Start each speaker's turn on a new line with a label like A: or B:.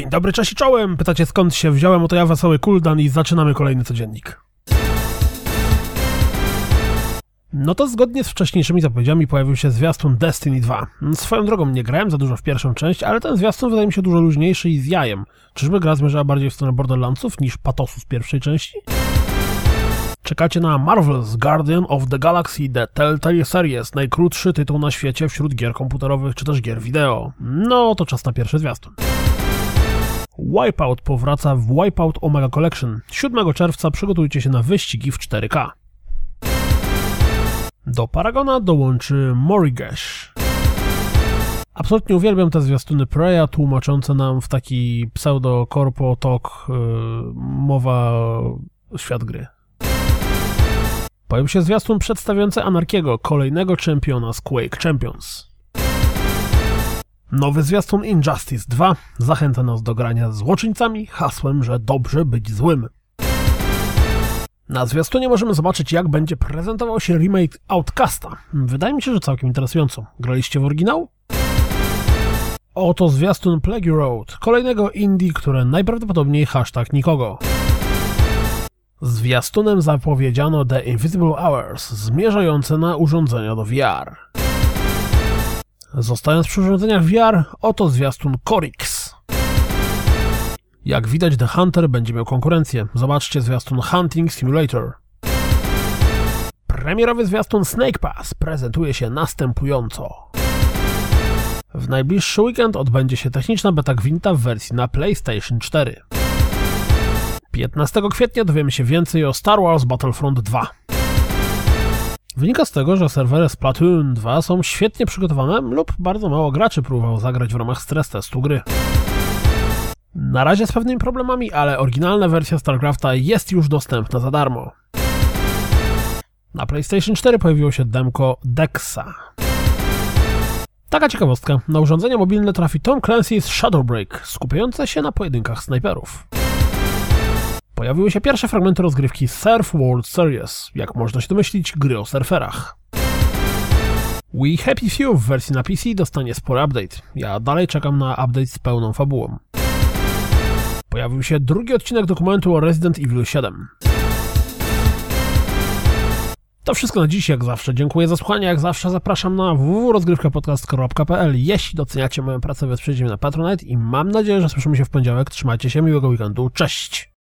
A: dobry, cześć i czołem! Pytacie skąd się wziąłem, oto ja Wesoły Kuldan i zaczynamy kolejny codziennik. No to zgodnie z wcześniejszymi zapowiedziami pojawił się zwiastun Destiny 2. Swoją drogą nie grałem za dużo w pierwszą część, ale ten zwiastun wydaje mi się dużo luźniejszy i z jajem. Czyżby gra zmierzała bardziej w stronę Borderlandsów niż patosu z pierwszej części? Czekacie na Marvel's Guardian of the Galaxy The Telltale Series, najkrótszy tytuł na świecie wśród gier komputerowych czy też gier wideo. No to czas na pierwszy zwiastun. Wipeout powraca w Wipeout Omega Collection. 7 czerwca przygotujcie się na wyścigi w 4K. Do Paragona dołączy Morigesh. Absolutnie uwielbiam te zwiastuny Preya tłumaczące nam w taki pseudo-corpo talk yy, mowa świat gry. Pojawił się zwiastun przedstawiający Anarkiego, kolejnego czempiona z Quake Champions. Nowy zwiastun Injustice 2 zachęca nas do grania z złoczyńcami hasłem, że dobrze być złym. Na zwiastunie możemy zobaczyć, jak będzie prezentował się remake Outcasta. Wydaje mi się, że całkiem interesująco. Graliście w oryginał? Oto zwiastun Plague Road, kolejnego indie, które najprawdopodobniej hashtag nikogo. Zwiastunem zapowiedziano The Invisible Hours, zmierzające na urządzenia do VR. Zostając przy urządzeniach VR, oto zwiastun Corix. Jak widać, The Hunter będzie miał konkurencję. Zobaczcie zwiastun Hunting Simulator. Premierowy zwiastun Snake Pass prezentuje się następująco. W najbliższy weekend odbędzie się techniczna beta Gwinta w wersji na PlayStation 4. 15 kwietnia dowiemy się więcej o Star Wars Battlefront 2. Wynika z tego, że serwery Splatoon 2 są świetnie przygotowane lub bardzo mało graczy próbowało zagrać w ramach stres testu gry. Na razie z pewnymi problemami, ale oryginalna wersja StarCrafta jest już dostępna za darmo. Na PlayStation 4 pojawiło się demko Dexa. Taka ciekawostka, na urządzenia mobilne trafi Tom Clancy's Shadowbreak, skupiające się na pojedynkach snajperów. Pojawiły się pierwsze fragmenty rozgrywki Surf World Series, jak można się domyślić, gry o surferach. We Happy Few w wersji na PC dostanie spory update. Ja dalej czekam na update z pełną fabułą. Pojawił się drugi odcinek dokumentu o Resident Evil 7. To wszystko na dziś, jak zawsze. Dziękuję za słuchanie, jak zawsze zapraszam na www.rozgrywkapodcast.pl Jeśli doceniacie moją pracę, wesprzyjcie mnie na Patronite i mam nadzieję, że słyszymy się w poniedziałek. Trzymajcie się, miłego weekendu, cześć!